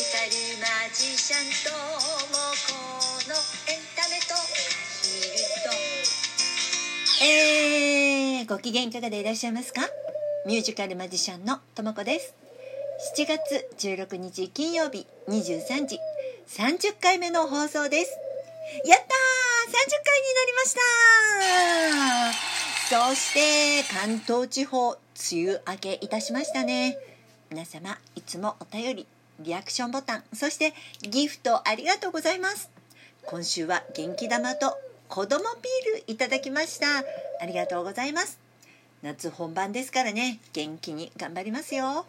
ジカルマジシャンともこのエンタメとヒルえー、ご機嫌いかがでいらっしゃいますか？ミュージカルマジシャンのともこです。7月16日金曜日23時30回目の放送です。やったー！30回になりましたそして関東地方梅雨明けいたしましたね。皆様いつもお便りリアクションボタンそしてギフトありがとうございます。今週は元気玉と子供ビールいただきました。ありがとうございます。夏本番ですからね元気に頑張りますよ。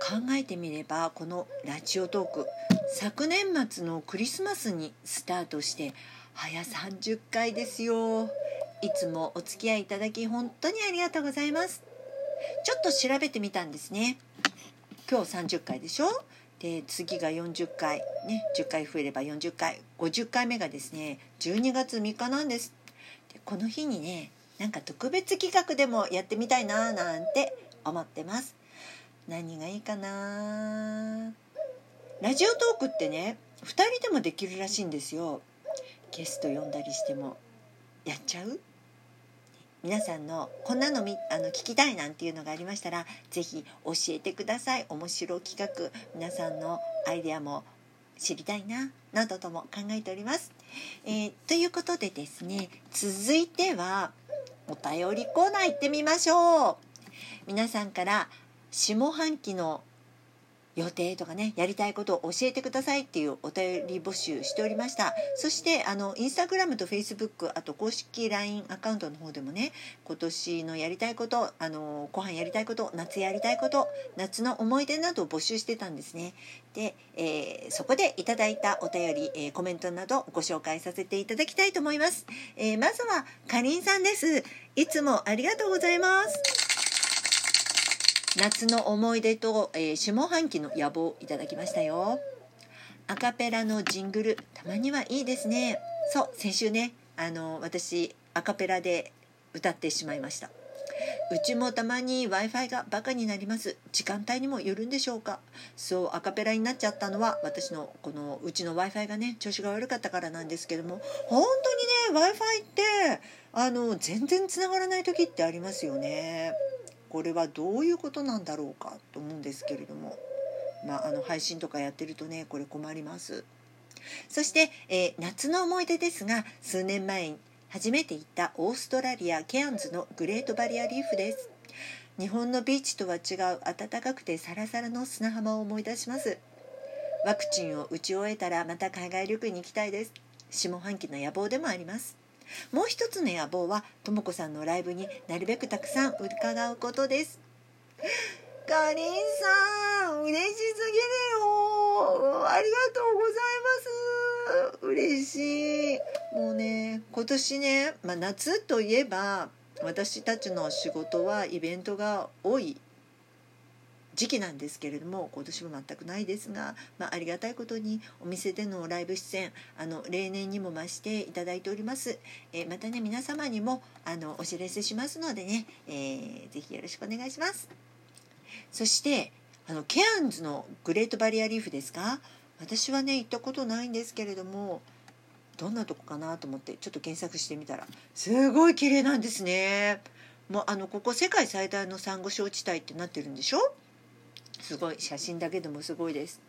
考えてみればこのラジオトーク昨年末のクリスマスにスタートして早30回ですよ。いつもお付き合いいただき本当にありがとうございます。ちょっと調べてみたんですね。今日30回でしょ？で次が40回ね10回増えれば40回50回目がですね12月3日なんです。でこの日にねなんか特別企画でもやってみたいななんて思ってます。何がいいかなラジオトークってね2人でもできるらしいんですよ。ゲスト呼んだりしても。やっちゃう？皆さんのこんなのみあの聞きたいなんていうのがありましたら是非教えてください面白企画皆さんのアイデアも知りたいななどとも考えております。えー、ということでですね続いてはお便りコーナー行ってみましょう皆さんから下半期の予定とかねやりたいことを教えてくださいっていうお便り募集しておりました。そしてあのインスタグラムとフェイスブックあと公式 LINE アカウントの方でもね今年のやりたいことあの後半やりたいこと夏やりたいこと夏の思い出などを募集してたんですね。で、えー、そこでいただいたお便り、えー、コメントなどご紹介させていただきたいと思います、えー、まずはかりんさんです。いつもありがとうございます。夏の思い出と、えー、下半期の野望いただきましたよ。アカペラのジングルたまにはいいですね。そう先週ねあの私アカペラで歌ってしまいました。うちもたまに w i f i がバカになります。時間帯にもよるんでしょうか。そうアカペラになっちゃったのは私のこのうちの w i f i がね調子が悪かったからなんですけども本当にね w i f i ってあの全然つながらない時ってありますよね。これはどういうことなんだろうかと思うんですけれども、まあ、あの配信とかやってるとねこれ困ります。そして、えー、夏の思い出ですが数年前初めて行ったオーストラリアケアンズのグレートバリアリーフです。日本のビーチとは違う暖かくてサラサラの砂浜を思い出します。ワクチンを打ち終えたらまた海外旅行に行きたいです。下半期の野望でもあります。もう一つの野望はとも子さんのライブになるべくたくさん伺うことです。かりんさん嬉しすぎるよ。ありがとうございます。嬉しい。もうね今年ね、まあ、夏といえば私たちの仕事はイベントが多い。時期なんですけれども今年も全くないですが、まあ、ありがたいことにお店でのライブ出演あの例年にも増していただいております、えー、またね皆様にもあのお知らせしますのでね、えー、ぜひよろしくお願いします。そしてあのケアンズのグレートバリアリーフですか？私はね行ったことないんですけれどもどんなとこかなと思ってちょっと検索してみたらすごい綺麗なんですね。もうあのここ世界最大のサンゴ礁地帯ってなってるんでしょ？すごい写真だけでもすごいです。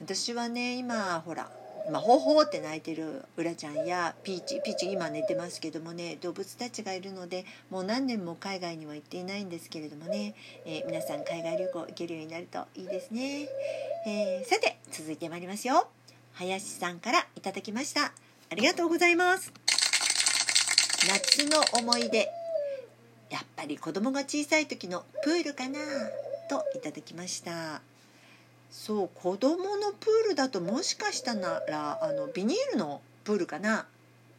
私はね今ほらまあ、ほほって泣いてるうらちゃんやピーチピーチ今寝てますけどもね動物たちがいるのでもう何年も海外には行っていないんですけれどもね、えー、皆さん海外旅行行けるようになるといいですね、えー、さて続いてまいりますよ。林さんからいただきました。ありがとうございます。夏の思い出。やっぱり子供が小さい時のプールかな。といただきました。そう子供のプールだともしかしたらあのビニールのプールかな。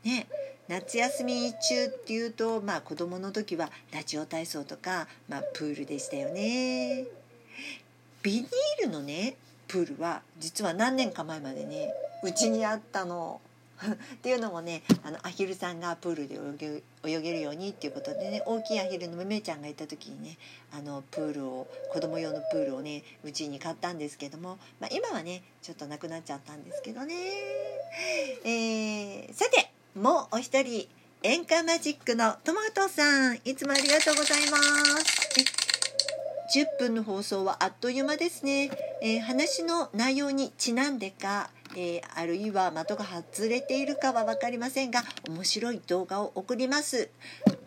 ね夏休み中っていうとまあ子供の時はラジオ体操とか、まあ、プールでしたよね。ビニールのねプールは実は何年か前までねうちにあったの。っていうのもねあのアヒルさんがプールで泳げ泳げるようにっていうことでね大きいアヒルのめめちゃんがいた時にねあのプールを子供用のプールをねうちに買ったんですけども、まあ、今はねちょっとなくなっちゃったんですけどね、えー、さてもうお一人演歌マジックのトマトさんいつもありがとうございます。10分の放送はあっという間ですね、えー、話の内容にちなんでか、えー、あるいは的が外れているかは分かりませんが面白い動画を送ります。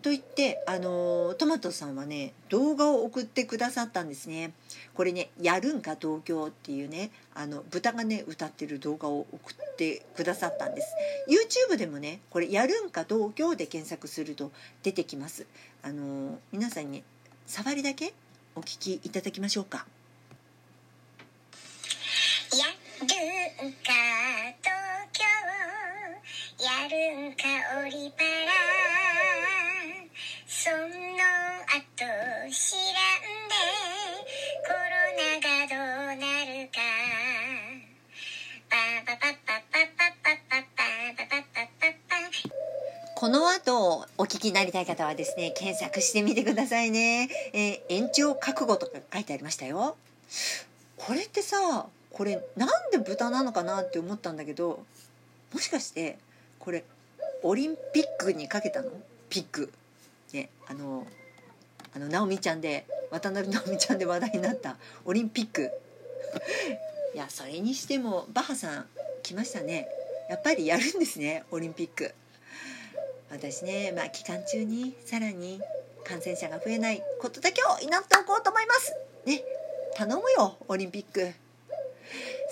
と言ってあのー、トマトさんはね動画を送ってくださったんですね。これね「やるんか東京」っていうねあの豚がね歌ってる動画を送ってくださったんです。YouTube でもねこれ「やるんか東京」で検索すると出てきます。あの皆さんにね触りだけお聞きいただきましょうか。東京やるんかオリパラその後知らんでコロナがどうなるかパパパパパこの後お聞きになりたい方はですね検索してみてくださいね、えー、延長覚悟とか書いてありましたよ。これってさこれなんで豚なのかなって思ったんだけどもしかしてこれオリンピックにかけたの？ピック。ねあのあの直美ちゃんで渡辺直美ちゃんで話題になったオリンピック。いやそれにしてもバッハさん来ましたね。やっぱりやるんですねオリンピック。私ねまあ期間中にさらに感染者が増えないことだけを祈っておこうと思います。ね頼むよオリンピック。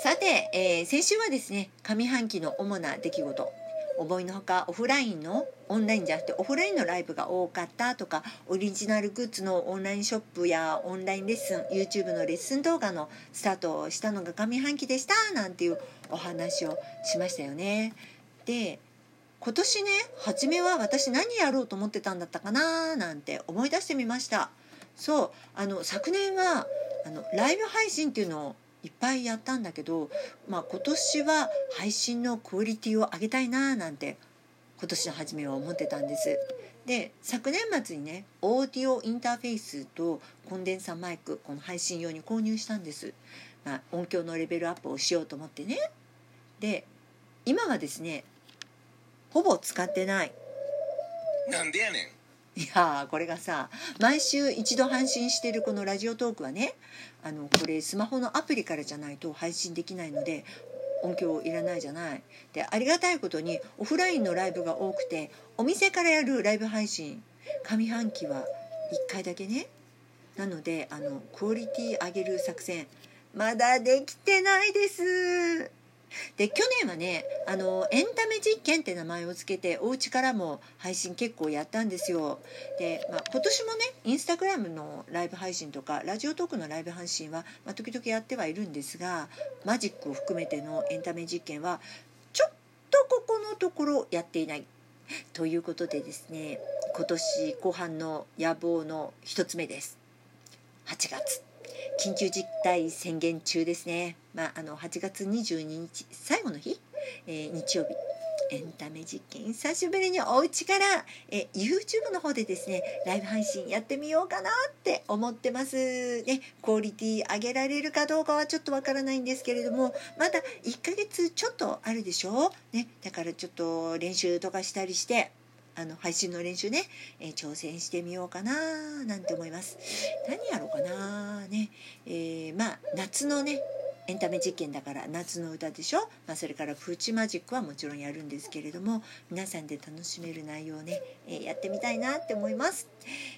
さて、えー先週はですね上半期の主な出来事思いのほかオフラインのオンラインじゃなくてオフラインのライブが多かったとかオリジナルグッズのオンラインショップやオンラインレッスン YouTube のレッスン動画のスタートをしたのが上半期でしたなんていうお話をしましたよね。で今年ね初めは私何やろうと思ってたんだったかななんて思い出してみましたそうあの昨年はあのライブ配信っていうのをいっぱいやったんだけど、まあ、今年は配信のクオリティを上げたいななんて今年の初めは思ってたんです。で昨年末にねオーディオインターフェースとコンデンサーマイクこの配信用に購入したんです、まあ、音響のレベルアップをしようと思ってね。で今はですねほぼ使ってない。なんでやねん。いやーこれがさ毎週一度配信してるこのラジオトークはねあのこれスマホのアプリからじゃないと配信できないので音響いらないじゃない。でありがたいことにオフラインのライブが多くてお店からやるライブ配信上半期は1回だけね。なのであのクオリティ上げる作戦まだできてないです。で去年はねあのエンタメ実験って名前を付けてお家からも配信結構やったんですよ。で、まあ、今年もねインスタグラムのライブ配信とかラジオトークのライブ配信は、まあ、時々やってはいるんですがマジックを含めてのエンタメ実験はちょっとここのところやっていない。ということでですね今年後半の野望の一つ目です。8月。緊急事態宣言中ですね、まあ、あの8月22日最後の日、えー日曜日。エンタメ実験久しぶりにお家から、え YouTube の方でですねライブ配信やってみようかなって思ってます。ねクオリティ上げられるかどうかはちょっとわからないんですけれどもまだ1ヶ月ちょっとあるでしょねだからちょっと練習とかしたりしてあの配信の練習ね、えー挑戦してみようかななんて思います。何やろうかなねえーまあ夏のねエンタメ実験だから夏の歌でしょ、まあ、それからプチマジックはもちろんやるんですけれども皆さんで楽しめる内容をね、えーやってみたいなって思います、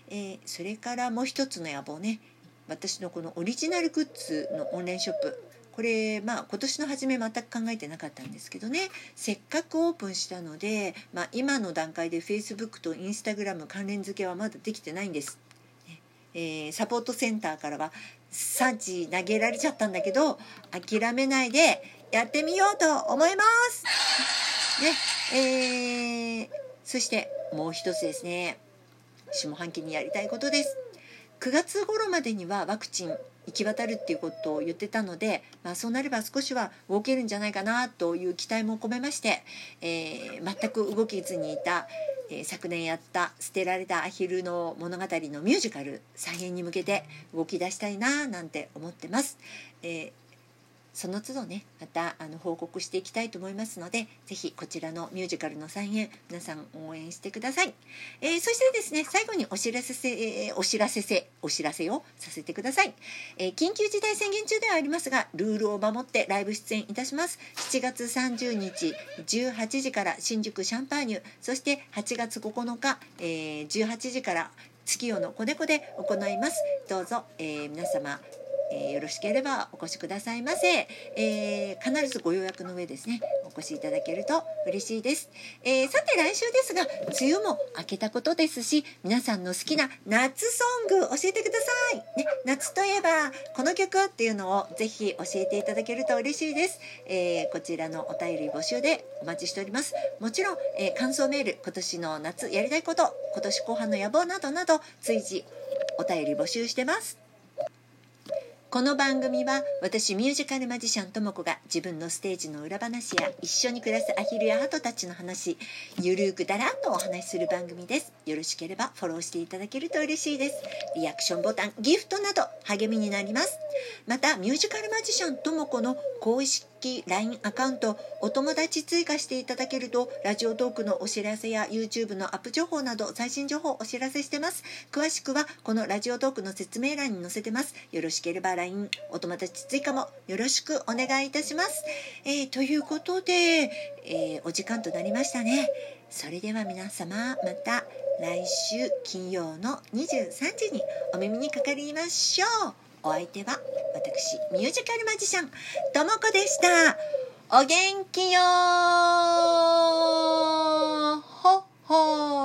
えーそれからもう一つの野望ね。私のこのオリジナルグッズのオンラインショップ。これまあ今年の初め全く考えてなかったんですけどね。せっかくオープンしたので、まあ、今の段階で Facebook と Instagram 関連付けはまだできてないんです。えーサポートセンターからは産地投げられちゃったんだけど諦めないでやってみようと思います。ねえーそしてもう一つですね下半期にやりたいことです。9月頃までにはワクチン行き渡るっていうことを言ってたので、まあ、そうなれば少しは動けるんじゃないかなという期待も込めまして、えー全く動けずにいた、えー昨年やった「捨てられたアヒルの物語」のミュージカル再演に向けて動き出したいななんて思ってます。えーその都度ねまたあの報告していきたいと思いますのでぜひこちらのミュージカルの再演皆さん応援してください、えーそしてですね最後にお知らせせ、えーお知らせせお知らせをさせてください、えー緊急事態宣言中ではありますがルールを守ってライブ出演いたします。7月30日18時から新宿シャンパーニュそして8月9日、えー18時から月夜の子猫で行います。どうぞ、えー皆様えーよろしければお越しくださいませ、えー必ずご予約の上ですねお越しいただけると嬉しいです、えーさて来週ですが梅雨も明けたことですし皆さんの好きな夏ソング教えてください、ね、夏といえばこの曲っていうのをぜひ教えていただけると嬉しいです、えこちらのお便り募集でお待ちしております。もちろん、え感想メール今年の夏やりたいこと今年後半の野望などなど随時お便り募集してます。この番組は私ミュージカルマジシャンともこが自分のステージの裏話や一緒に暮らすアヒルやハトたちの話ゆるーくだらんとお話しする番組です。よろしければフォローしていただけると嬉しいです。リアクションボタンギフトなど励みになります。またミュージカルマジシャンともこの公式 LINE アカウントお友達追加していただけるとラジオトークのお知らせや YouTube のアップ情報など最新情報をお知らせしてます。詳しくはこのラジオトークの説明欄に載せてます。よろしければ LINE お友達追加もよろしくお願いいたします、えーということで、えーお時間となりましたね。それでは皆様また来週金曜の23時にお耳にかかりましょう。お相手は私ミュージカルマジシャンともこでした。お元気よほっほー。